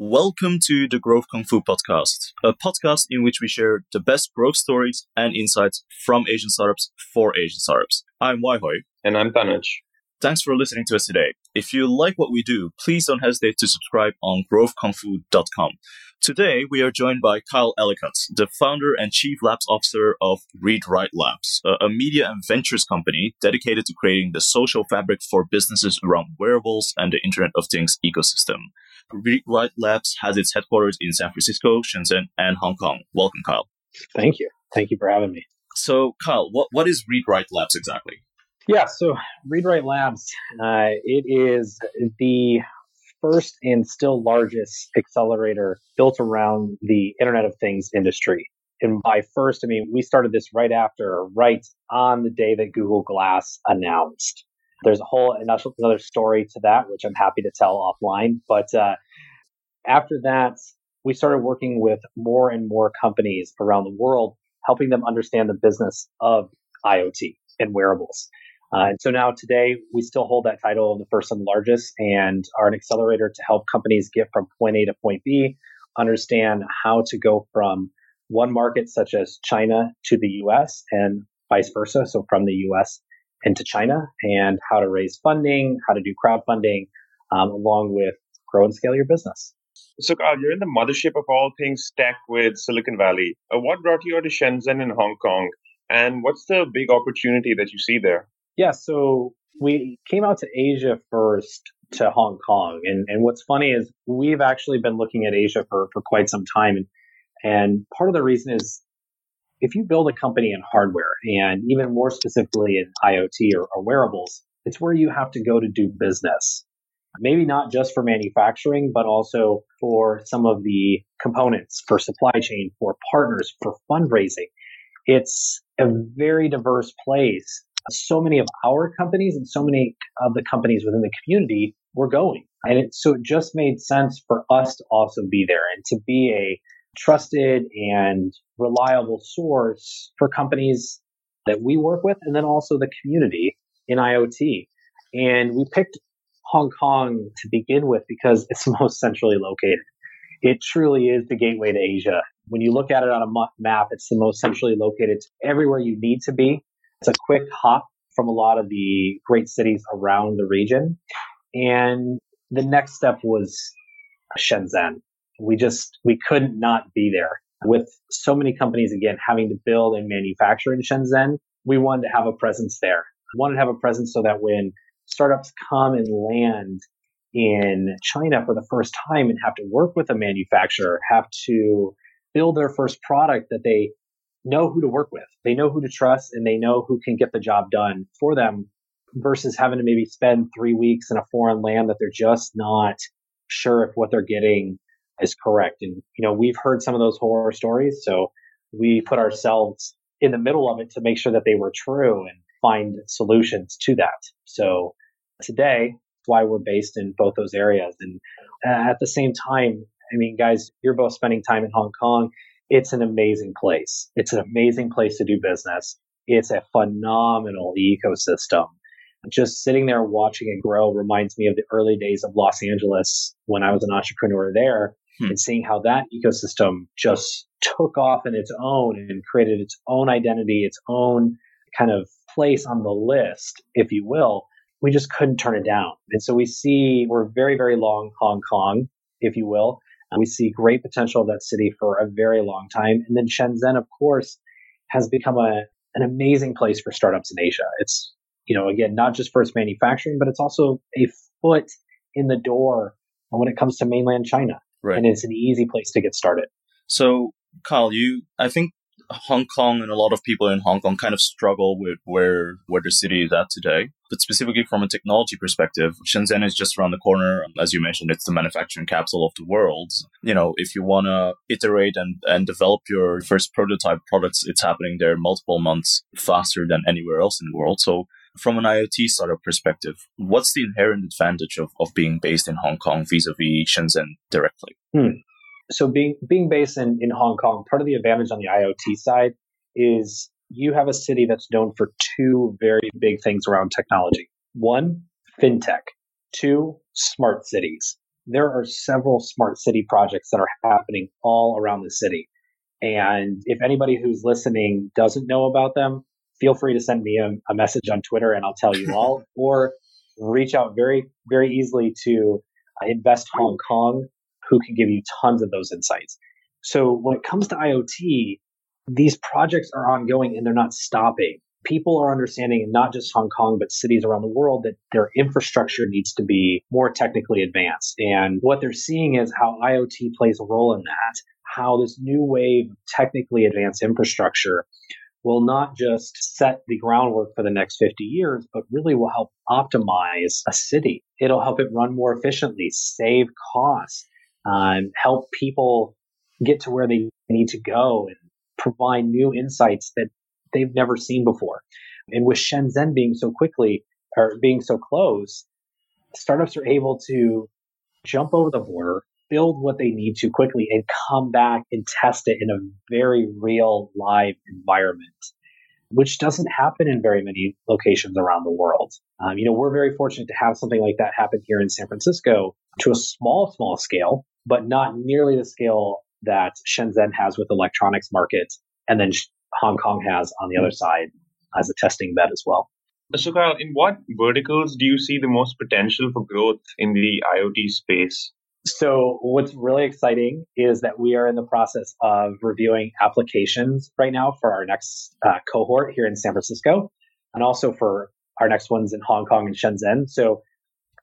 Welcome to the Growth Kung Fu podcast, a podcast in which we share the best growth stories and insights from Asian startups for Asian startups. I'm Waihoi. And I'm Tanuj. Thanks for listening to us today. If you like what we do, please don't hesitate to subscribe on growthkungfu.com. Today, we are joined by Kyle Ellicott, the founder and chief labs officer of Read Write Labs, a media and ventures company dedicated to creating the social fabric for businesses around wearables and the Internet of Things ecosystem. Read Write Labs has its headquarters in San Francisco, Shenzhen, and Hong Kong. Welcome, Kyle. Thank you. Thank you for having me. So, Kyle, what, what is Read Write Labs exactly? Yeah, so Read Write Labs, uh, it is the first and still largest accelerator built around the Internet of Things industry. And by first, I mean, we started this right after, right on the day that Google Glass announced. There's a whole another story to that, which I'm happy to tell offline. But uh, after that, we started working with more and more companies around the world, helping them understand the business of IoT and wearables. Uh, and so now today we still hold that title of the first and largest and are an accelerator to help companies get from point A to point B, understand how to go from one market such as China to the US and vice versa. So from the US into China and how to raise funding, how to do crowdfunding, um, along with grow and scale your business. So, Kyle, you're in the mothership of all things tech with Silicon Valley. Uh, what brought you out to Shenzhen in Hong Kong? And what's the big opportunity that you see there? Yeah, so we came out to Asia first to Hong Kong. And, and what's funny is we've actually been looking at Asia for, for quite some time. And, and part of the reason is if you build a company in hardware and even more specifically in IoT or, or wearables, it's where you have to go to do business. Maybe not just for manufacturing, but also for some of the components, for supply chain, for partners, for fundraising. It's a very diverse place. So many of our companies and so many of the companies within the community were going. And it, so it just made sense for us to also be there and to be a trusted and reliable source for companies that we work with and then also the community in IoT. And we picked Hong Kong to begin with because it's most centrally located. It truly is the gateway to Asia. When you look at it on a map, it's the most centrally located everywhere you need to be. It's a quick hop from a lot of the great cities around the region. And the next step was Shenzhen we just we couldn't not be there with so many companies again having to build and manufacture in Shenzhen. We wanted to have a presence there. We wanted to have a presence so that when startups come and land in China for the first time and have to work with a manufacturer, have to build their first product that they know who to work with. They know who to trust and they know who can get the job done for them versus having to maybe spend three weeks in a foreign land that they're just not sure if what they're getting is correct. And, you know, we've heard some of those horror stories. So we put ourselves in the middle of it to make sure that they were true and find solutions to that. So today, why we're based in both those areas. And uh, at the same time, I mean, guys, you're both spending time in Hong Kong. It's an amazing place. It's an amazing place to do business. It's a phenomenal ecosystem. Just sitting there watching it grow reminds me of the early days of Los Angeles when I was an entrepreneur there hmm. and seeing how that ecosystem just took off in its own and created its own identity, its own kind of place on the list, if you will, we just couldn't turn it down. And so we see we're very, very long Hong Kong, if you will. We see great potential of that city for a very long time. And then Shenzhen, of course, has become a, an amazing place for startups in Asia. It's, you know, again, not just for its manufacturing, but it's also a foot in the door when it comes to mainland China. Right. And it's an easy place to get started. So, Kyle, you, I think Hong Kong and a lot of people in Hong Kong kind of struggle with where where the city is at today. But specifically from a technology perspective, Shenzhen is just around the corner. As you mentioned, it's the manufacturing capital of the world. You know, if you want to iterate and, and develop your first prototype products, it's happening there multiple months faster than anywhere else in the world. So from an IoT startup perspective, what's the inherent advantage of, of being based in Hong Kong vis-a-vis Shenzhen directly? Hmm. So being being based in, in Hong Kong, part of the advantage on the IoT side is you have a city that's known for two very big things around technology. One, fintech. Two, smart cities. there are several smart city projects that are happening all around the city. And if anybody who's listening doesn't know about them, feel free to send me a, a message on Twitter and I'll tell you all, or reach out very, very easily to uh, Invest Hong Kong, who can give you tons of those insights. So when it comes to IoT, these projects are ongoing and they're not stopping. People are understanding, and not just Hong Kong, but cities around the world, that their infrastructure needs to be more technically advanced. And what they're seeing is how IoT plays a role in that, how this new wave of technically advanced infrastructure will not just set the groundwork for the next 50 years, but really will help optimize a city. It'll help it run more efficiently, save costs, um, help people get to where they need to go and provide new insights that they've never seen before. And with Shenzhen being so quickly or being so close, startups are able to jump over the border, build what they need to quickly, and come back and test it in a very real live environment, which doesn't happen in very many locations around the world. Um, you know, we're very fortunate to have something like that happen here in San Francisco to a small, small scale, but not nearly the scale that Shenzhen has with electronics market, and then Hong Kong has on the other side as a testing bed as well. So, Kyle, in what verticals do you see the most potential for growth in the IoT space? So, what's really exciting is that we are in the process of reviewing applications right now for our next uh, cohort here in San Francisco, and also for our next ones in Hong Kong and Shenzhen. So,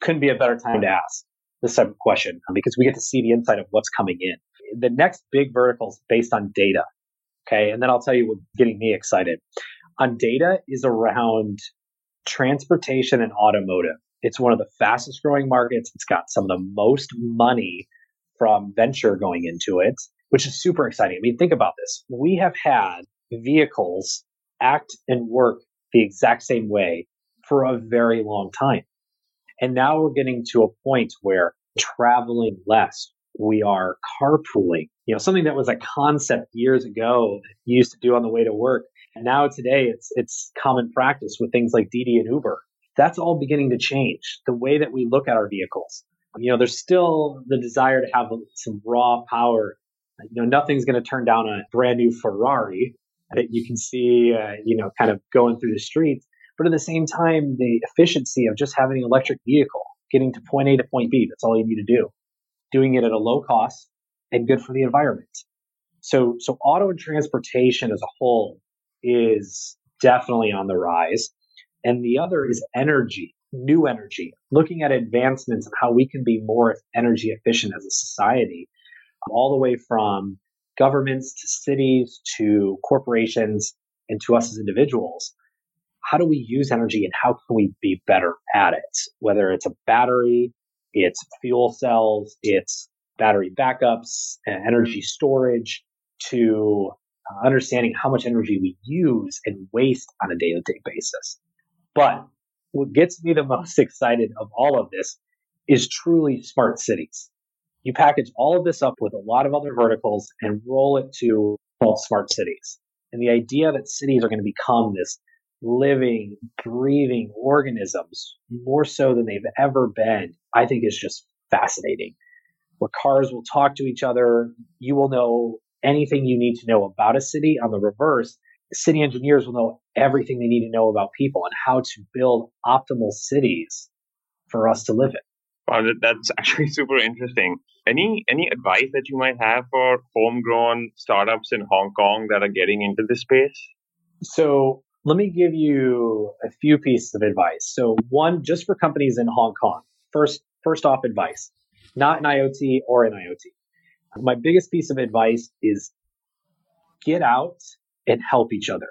couldn't be a better time to ask this type of question because we get to see the inside of what's coming in. The next big vertical is based on data. Okay. And then I'll tell you what's getting me excited. On data is around transportation and automotive. It's one of the fastest growing markets. It's got some of the most money from venture going into it, which is super exciting. I mean, think about this. We have had vehicles act and work the exact same way for a very long time. And now we're getting to a point where traveling less, we are carpooling. You know, something that was a concept years ago you used to do on the way to work. And now today it's it's common practice with things like Didi and Uber. That's all beginning to change. The way that we look at our vehicles. You know, there's still the desire to have some raw power. You know, nothing's going to turn down a brand new Ferrari that you can see, uh, you know, kind of going through the streets. But at the same time, the efficiency of just having an electric vehicle, getting to point A to point B, that's all you need to do doing it at a low cost and good for the environment. So, so auto and transportation as a whole is definitely on the rise. And the other is energy, new energy, looking at advancements of how we can be more energy efficient as a society, all the way from governments to cities to corporations and to us as individuals. How do we use energy and how can we be better at it? Whether it's a battery, it's fuel cells, it's battery backups, energy storage to uh, understanding how much energy we use and waste on a day to day basis. But what gets me the most excited of all of this is truly smart cities. You package all of this up with a lot of other verticals and roll it to called smart cities. And the idea that cities are going to become this living, breathing organisms more so than they've ever been, I think is just fascinating. Where cars will talk to each other, you will know anything you need to know about a city. On the reverse, city engineers will know everything they need to know about people and how to build optimal cities for us to live in. Wow, that's actually super interesting. Any any advice that you might have for homegrown startups in Hong Kong that are getting into this space? So let me give you a few pieces of advice. So one, just for companies in Hong Kong. First, first off advice, not in IoT or in IoT. My biggest piece of advice is get out and help each other.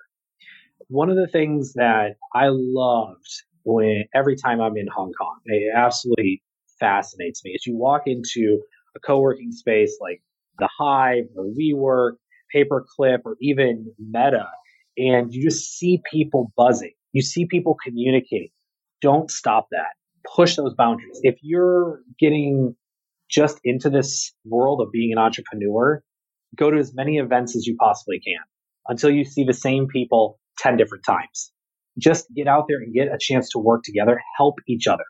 One of the things that I loved when every time I'm in Hong Kong, it absolutely fascinates me is you walk into a co-working space like the Hive or WeWork, Paperclip, or even Metta, and you just see people buzzing. You see people communicating. Don't stop that. Push those boundaries. If you're getting just into this world of being an entrepreneur, go to as many events as you possibly can until you see the same people 10 different times. Just get out there and get a chance to work together, help each other.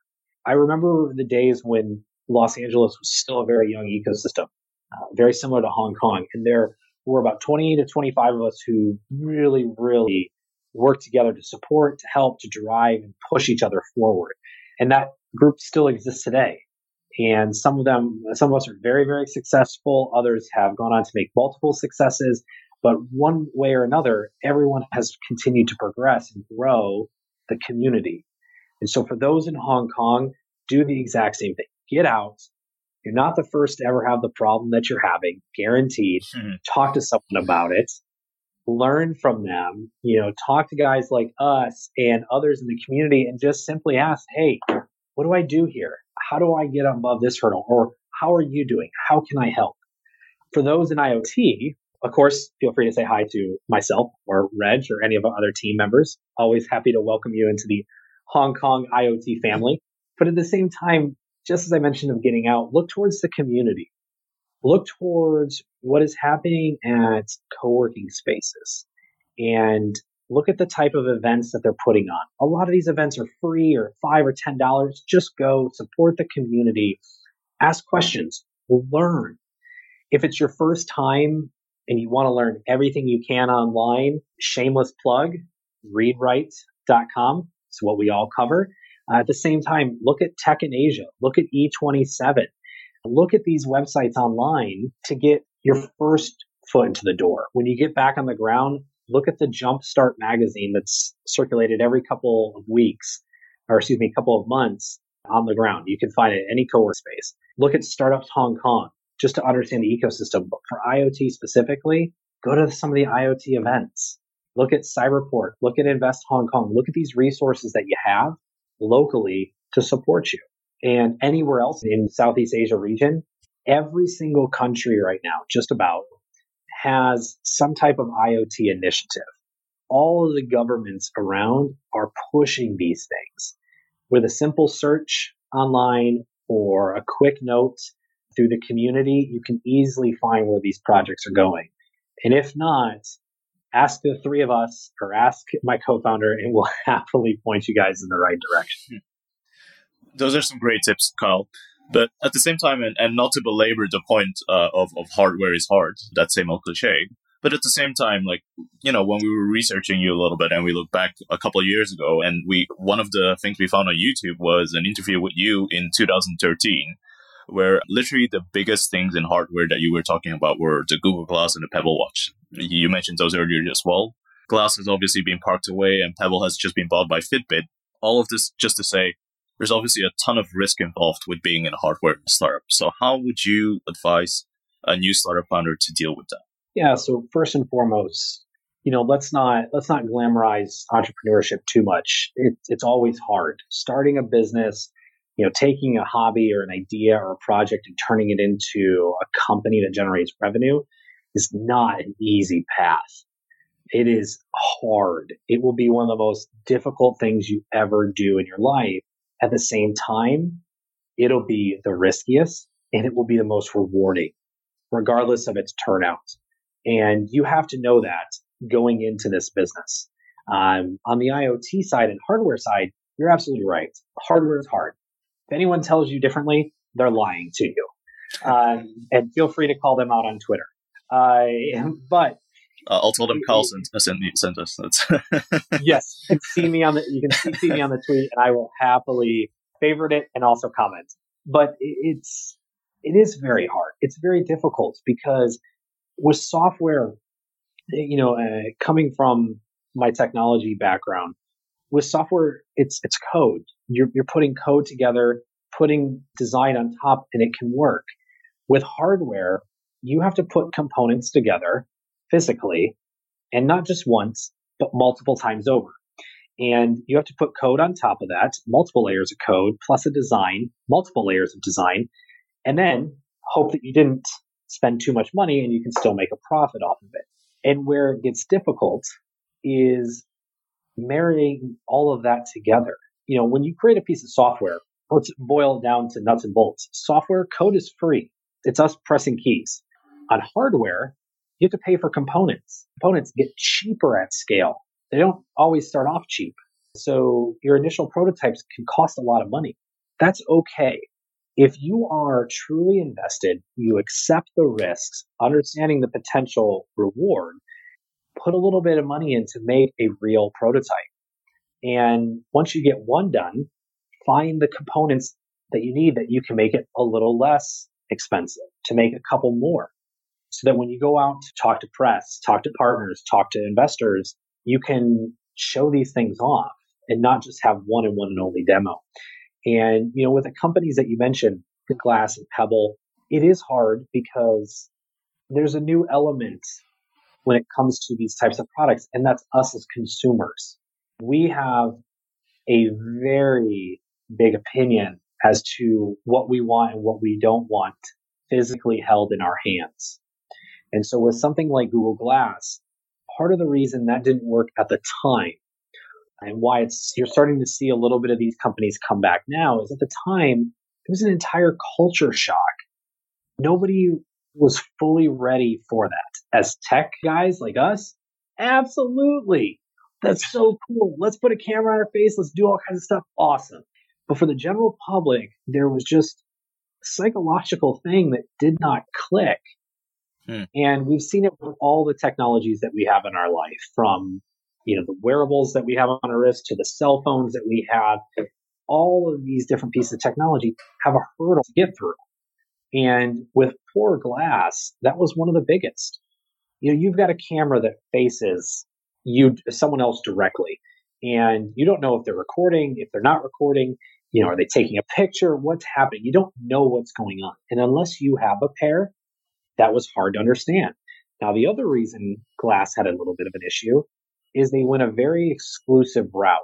I remember the days when Los Angeles was still a very young ecosystem, uh, very similar to Hong Kong. And there were about 20 to 25 of us who really, really worked together to support, to help, to drive, and push each other forward. And that group still exists today. And some of them, some of us are very, very successful. Others have gone on to make multiple successes. But one way or another, everyone has continued to progress and grow the community. And so for those in Hong Kong, do the exact same thing. Get out. You're not the first to ever have the problem that you're having, guaranteed. Mm-hmm. Talk to someone about it. Learn from them. You know, talk to guys like us and others in the community and just simply ask, hey, what do I do here? How do I get above this hurdle? Or how are you doing? How can I help? For those in IoT, of course, feel free to say hi to myself or Reg or any of our other team members. Always happy to welcome you into the Hong Kong IoT family. But at the same time, just as I mentioned of getting out, look towards the community. Look towards what is happening at co-working spaces and look at the type of events that they're putting on. A lot of these events are free or five or ten dollars. Just go support the community, ask questions, learn. If it's your first time and you want to learn everything you can online, shameless plug, readwrite.com. It's what we all cover. Uh, at the same time, look at Tech in Asia, look at E27, look at these websites online to get your first foot into the door. When you get back on the ground, look at the Jumpstart magazine that's circulated every couple of weeks, or excuse me, couple of months on the ground. You can find it any co-work space. Look at Startups Hong Kong just to understand the ecosystem. But for IoT specifically, go to some of the IoT events. Look at Cyberport, look at Invest Hong Kong, look at these resources that you have locally to support you. And anywhere else in Southeast Asia region, every single country right now, just about, has some type of IoT initiative. All of the governments around are pushing these things. With a simple search online or a quick note through the community, you can easily find where these projects are going. And if not, ask the three of us or ask my co-founder and we'll happily point you guys in the right direction. Hmm. Those are some great tips, Kyle. But at the same time, and, and not to belabor the point uh, of, of hardware is hard, that same old cliche, but at the same time, like, you know, when we were researching you a little bit and we look back a couple of years ago and we, one of the things we found on YouTube was an interview with you in 2013 where literally the biggest things in hardware that you were talking about were the Google Glass and the Pebble Watch. You mentioned those earlier as well. Glass has obviously been parked away and Pebble has just been bought by Fitbit. All of this just to say there's obviously a ton of risk involved with being in a hardware startup. So how would you advise a new startup founder to deal with that? Yeah, so first and foremost, you know, let's not let's not glamorize entrepreneurship too much. It, it's always hard. Starting a business you know, taking a hobby or an idea or a project and turning it into a company that generates revenue is not an easy path. It is hard. It will be one of the most difficult things you ever do in your life. At the same time, it'll be the riskiest and it will be the most rewarding, regardless of its turnout. And you have to know that going into this business. Um, on the IoT side and hardware side, you're absolutely right. Hardware is hard. If anyone tells you differently, they're lying to you. Um, and feel free to call them out on Twitter. Uh, but uh, I'll tell them Kyle sent, sent, me, sent us. Yes, you can see me on the you can see me on the tweet, and I will happily favorite it and also comment. But it's it is very hard. It's very difficult because with software, you know, uh, coming from my technology background, with software, it's it's code. You're you're putting code together, putting design on top, and it can work. With hardware, you have to put components together physically, and not just once, but multiple times over. And you have to put code on top of that, multiple layers of code, plus a design, multiple layers of design, and then hope that you didn't spend too much money and you can still make a profit off of it. And where it gets difficult is marrying all of that together. You know, when you create a piece of software, let's boil it down to nuts and bolts. Software code is free. It's us pressing keys. On hardware, you have to pay for components. Components get cheaper at scale. They don't always start off cheap. So your initial prototypes can cost a lot of money. That's okay. If you are truly invested, you accept the risks, understanding the potential reward, put a little bit of money in to make a real prototype. And once you get one done, find the components that you need that you can make it a little less expensive to make a couple more. So that when you go out to talk to press, talk to partners, talk to investors, you can show these things off and not just have one and one and only demo. And, you know, with the companies that you mentioned, Glass and Pebble, it is hard because there's a new element when it comes to these types of products, and that's us as consumers. We have a very big opinion as to what we want and what we don't want physically held in our hands. And so with something like Google Glass, part of the reason that didn't work at the time and why it's you're starting to see a little bit of these companies come back now is at the time it was an entire culture shock. Nobody was fully ready for that. As tech guys like us, absolutely. That's so cool. Let's put a camera on our face. Let's do all kinds of stuff. Awesome. But for the general public, there was just a psychological thing that did not click. Hmm. And we've seen it with all the technologies that we have in our life, from you know the wearables that we have on our wrist to the cell phones that we have. All of these different pieces of technology have a hurdle to get through. And with poor glass, that was one of the biggest. You know, you've got a camera that faces you, someone else directly, and you don't know if they're recording, if they're not recording. You know, are they taking a picture? What's happening? You don't know what's going on. And unless you have a pair, that was hard to understand. Now, the other reason glass had a little bit of an issue is they went a very exclusive route.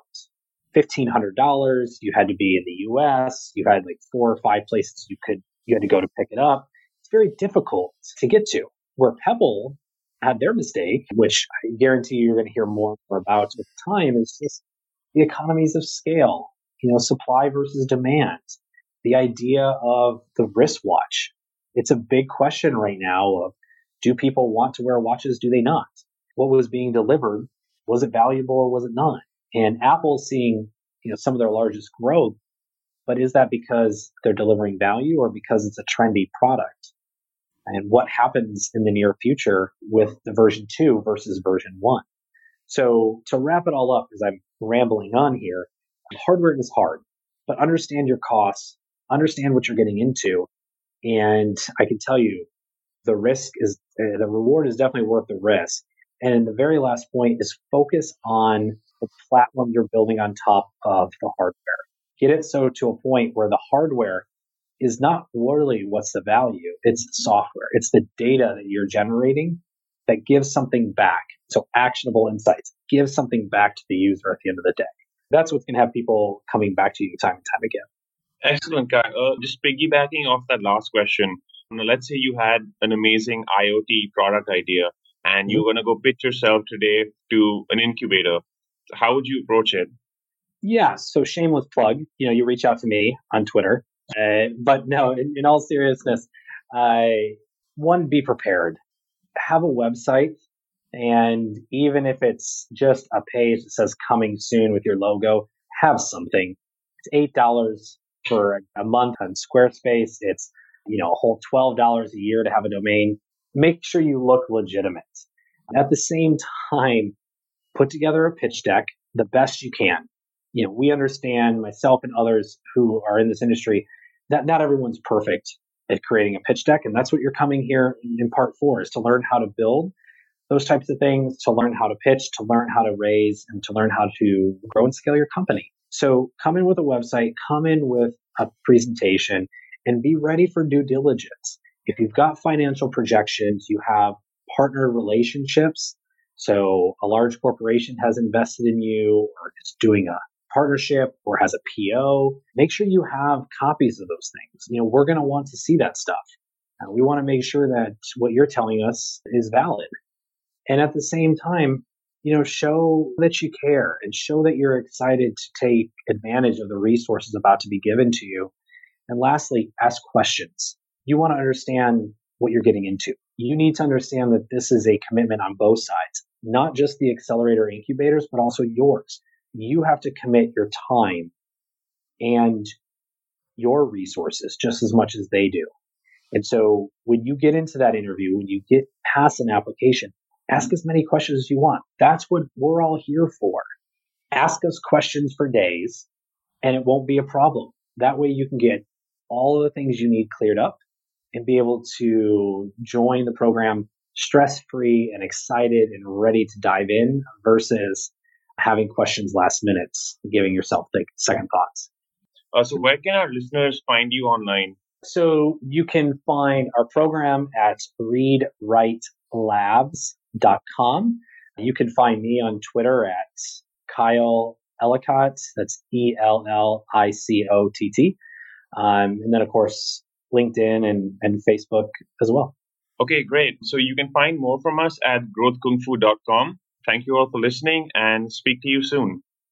$1,500, you had to be in the US, you had like four or five places you could, you had to go to pick it up. It's very difficult to get to. Where Pebble had their mistake, which I guarantee you're going to hear more about with time, is just the economies of scale, you know, supply versus demand, the idea of the wristwatch. It's a big question right now of do people want to wear watches? Do they not? What was being delivered? Was it valuable or was it not? And Apple seeing, you know, some of their largest growth, but is that because they're delivering value or because it's a trendy product? and what happens in the near future with the version 2 versus version 1. So to wrap it all up, as I'm rambling on here, hardware is hard, but understand your costs, understand what you're getting into, and I can tell you the risk is uh, the reward is definitely worth the risk. And the very last point is focus on the platform you're building on top of the hardware. Get it so to a point where the hardware is not really what's the value. It's the software. It's the data that you're generating that gives something back. So actionable insights give something back to the user at the end of the day. That's what's going to have people coming back to you time and time again. Excellent, Kyle. Uh, just piggybacking off that last question, you know, let's say you had an amazing IoT product idea and you're mm-hmm. going to go pitch yourself today to an incubator. How would you approach it? Yeah, so shameless plug. You know, you reach out to me on Twitter uh, but no, in, in all seriousness, I one be prepared. Have a website, and even if it's just a page that says "coming soon" with your logo, have something. It's eight dollars for a month on Squarespace. It's you know a whole twelve dollars a year to have a domain. Make sure you look legitimate. At the same time, put together a pitch deck the best you can. You know, we understand myself and others who are in this industry that not everyone's perfect at creating a pitch deck. And that's what you're coming here in part four is to learn how to build those types of things, to learn how to pitch, to learn how to raise, and to learn how to grow and scale your company. So come in with a website, come in with a presentation, and be ready for due diligence. If you've got financial projections, you have partner relationships. So a large corporation has invested in you or is doing a partnership or has a PO, make sure you have copies of those things. You know, we're going to want to see that stuff. Uh, we want to make sure that what you're telling us is valid. And at the same time, you know, show that you care and show that you're excited to take advantage of the resources about to be given to you. And lastly, ask questions. You want to understand what you're getting into. You need to understand that this is a commitment on both sides, not just the accelerator incubators, but also yours you have to commit your time and your resources just as much as they do. And so when you get into that interview, when you get past an application, ask as many questions as you want. That's what we're all here for. Ask us questions for days and it won't be a problem. That way you can get all of the things you need cleared up and be able to join the program stress free and excited and ready to dive in versus having questions last minutes, giving yourself like second thoughts. Uh, so, where can our listeners find you online? So, you can find our program at readwritelabs.com. You can find me on Twitter at Kyle Ellicott. That's E L L I C O T T. Um, and then, of course, LinkedIn and, and Facebook as well. Okay, great. So you can find more from us at growthkungfu.com. Thank you all for listening and speak to you soon.